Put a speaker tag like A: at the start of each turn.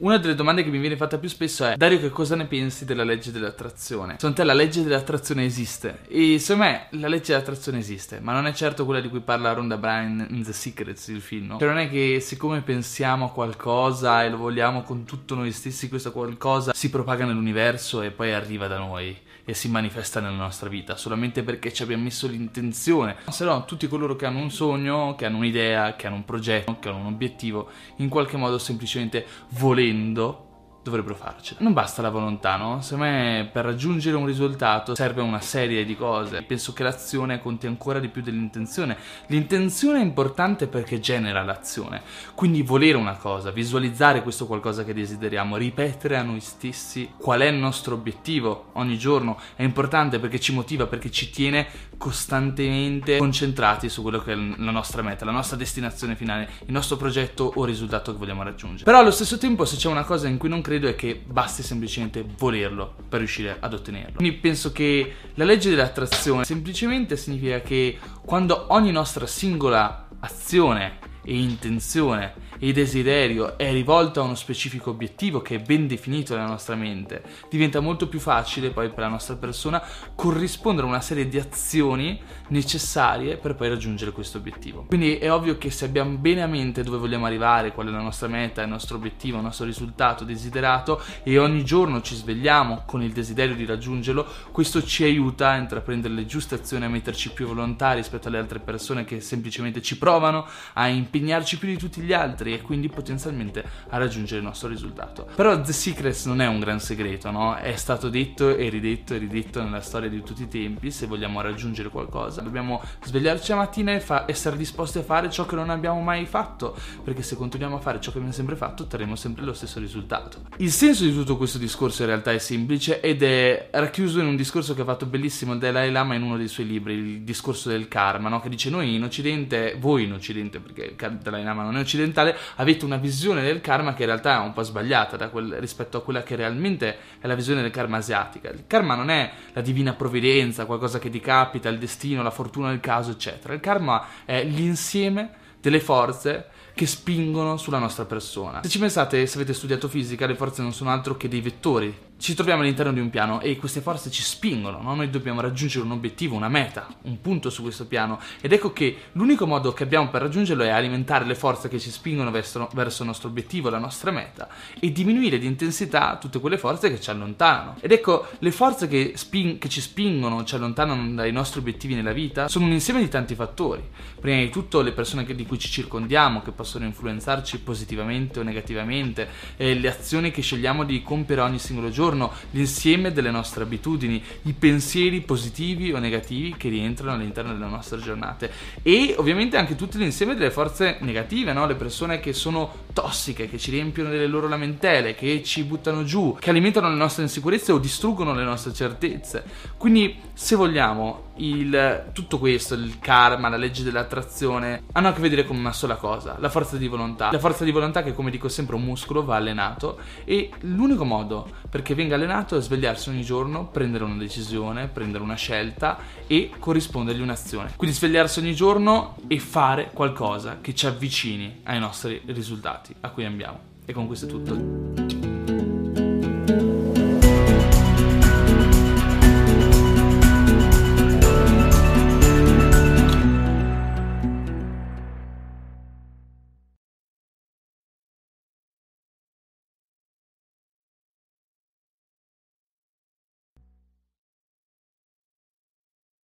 A: Una delle domande che mi viene fatta più spesso è Dario che cosa ne pensi della legge dell'attrazione? Secondo te la legge dell'attrazione esiste? E secondo me la legge dell'attrazione esiste, ma non è certo quella di cui parla Rhonda Bryan in The Secrets, il film. Cioè non è che siccome pensiamo a qualcosa e lo vogliamo con tutto noi stessi, questo qualcosa si propaga nell'universo e poi arriva da noi e si manifesta nella nostra vita solamente perché ci abbiamo messo l'intenzione. Se no, tutti coloro che hanno un sogno, che hanno un'idea, che hanno un progetto, che hanno un obiettivo, in qualche modo semplicemente lindo. Dovrebbero farcela. Non basta la volontà, no? Secondo me per raggiungere un risultato serve una serie di cose. Penso che l'azione conti ancora di più dell'intenzione. L'intenzione è importante perché genera l'azione. Quindi volere una cosa, visualizzare questo qualcosa che desideriamo, ripetere a noi stessi qual è il nostro obiettivo ogni giorno è importante perché ci motiva, perché ci tiene costantemente concentrati su quello che è la nostra meta, la nostra destinazione finale, il nostro progetto o risultato che vogliamo raggiungere. Però allo stesso tempo se c'è una cosa in cui non credo è che basti semplicemente volerlo per riuscire ad ottenerlo. Quindi penso che la legge dell'attrazione semplicemente significa che quando ogni nostra singola azione e intenzione e desiderio è rivolto a uno specifico obiettivo che è ben definito nella nostra mente, diventa molto più facile poi per la nostra persona corrispondere a una serie di azioni necessarie per poi raggiungere questo obiettivo. Quindi è ovvio che se abbiamo bene a mente dove vogliamo arrivare, qual è la nostra meta, il nostro obiettivo, il nostro risultato desiderato e ogni giorno ci svegliamo con il desiderio di raggiungerlo, questo ci aiuta a intraprendere le giuste azioni, a metterci più volontà rispetto alle altre persone che semplicemente ci provano, a impegnarci più di tutti gli altri altri e quindi potenzialmente a raggiungere il nostro risultato. Però The Secrets non è un gran segreto, no? È stato detto e ridetto e ridetto nella storia di tutti i tempi, se vogliamo raggiungere qualcosa dobbiamo svegliarci la mattina e fa- essere disposti a fare ciò che non abbiamo mai fatto, perché se continuiamo a fare ciò che abbiamo sempre fatto otterremo sempre lo stesso risultato. Il senso di tutto questo discorso in realtà è semplice ed è racchiuso in un discorso che ha fatto bellissimo Dalai Lama in uno dei suoi libri, il discorso del karma, no? che dice noi in Occidente, voi in Occidente, perché il Dalai Lama non è occidentale, avete una visione del karma che in realtà è un po' sbagliata quel, rispetto a quella che realmente è la visione del karma asiatica. Il karma non è la divina provvidenza, qualcosa che ti capita, il destino, la fortuna del caso, eccetera. Il karma è l'insieme delle forze che spingono sulla nostra persona. Se ci pensate, se avete studiato fisica, le forze non sono altro che dei vettori ci troviamo all'interno di un piano e queste forze ci spingono, no? noi dobbiamo raggiungere un obiettivo, una meta, un punto su questo piano ed ecco che l'unico modo che abbiamo per raggiungerlo è alimentare le forze che ci spingono verso, verso il nostro obiettivo, la nostra meta e diminuire di intensità tutte quelle forze che ci allontanano. Ed ecco, le forze che, spin- che ci spingono, ci allontanano dai nostri obiettivi nella vita sono un insieme di tanti fattori. Prima di tutto le persone che, di cui ci circondiamo, che possono influenzarci positivamente o negativamente, eh, le azioni che scegliamo di compiere ogni singolo giorno, giorno, l'insieme delle nostre abitudini, i pensieri positivi o negativi che rientrano all'interno delle nostre giornate e ovviamente anche tutto l'insieme delle forze negative, no? le persone che sono tossiche, che ci riempiono delle loro lamentele, che ci buttano giù, che alimentano le nostre insicurezze o distruggono le nostre certezze. Quindi se vogliamo il, tutto questo, il karma, la legge dell'attrazione, hanno a che vedere con una sola cosa, la forza di volontà. La forza di volontà che, come dico sempre, un muscolo va allenato e l'unico modo perché venga allenato è svegliarsi ogni giorno, prendere una decisione, prendere una scelta e corrispondergli un'azione. Quindi svegliarsi ogni giorno e fare qualcosa che ci avvicini ai nostri risultati, a cui andiamo. E con questo è tutto.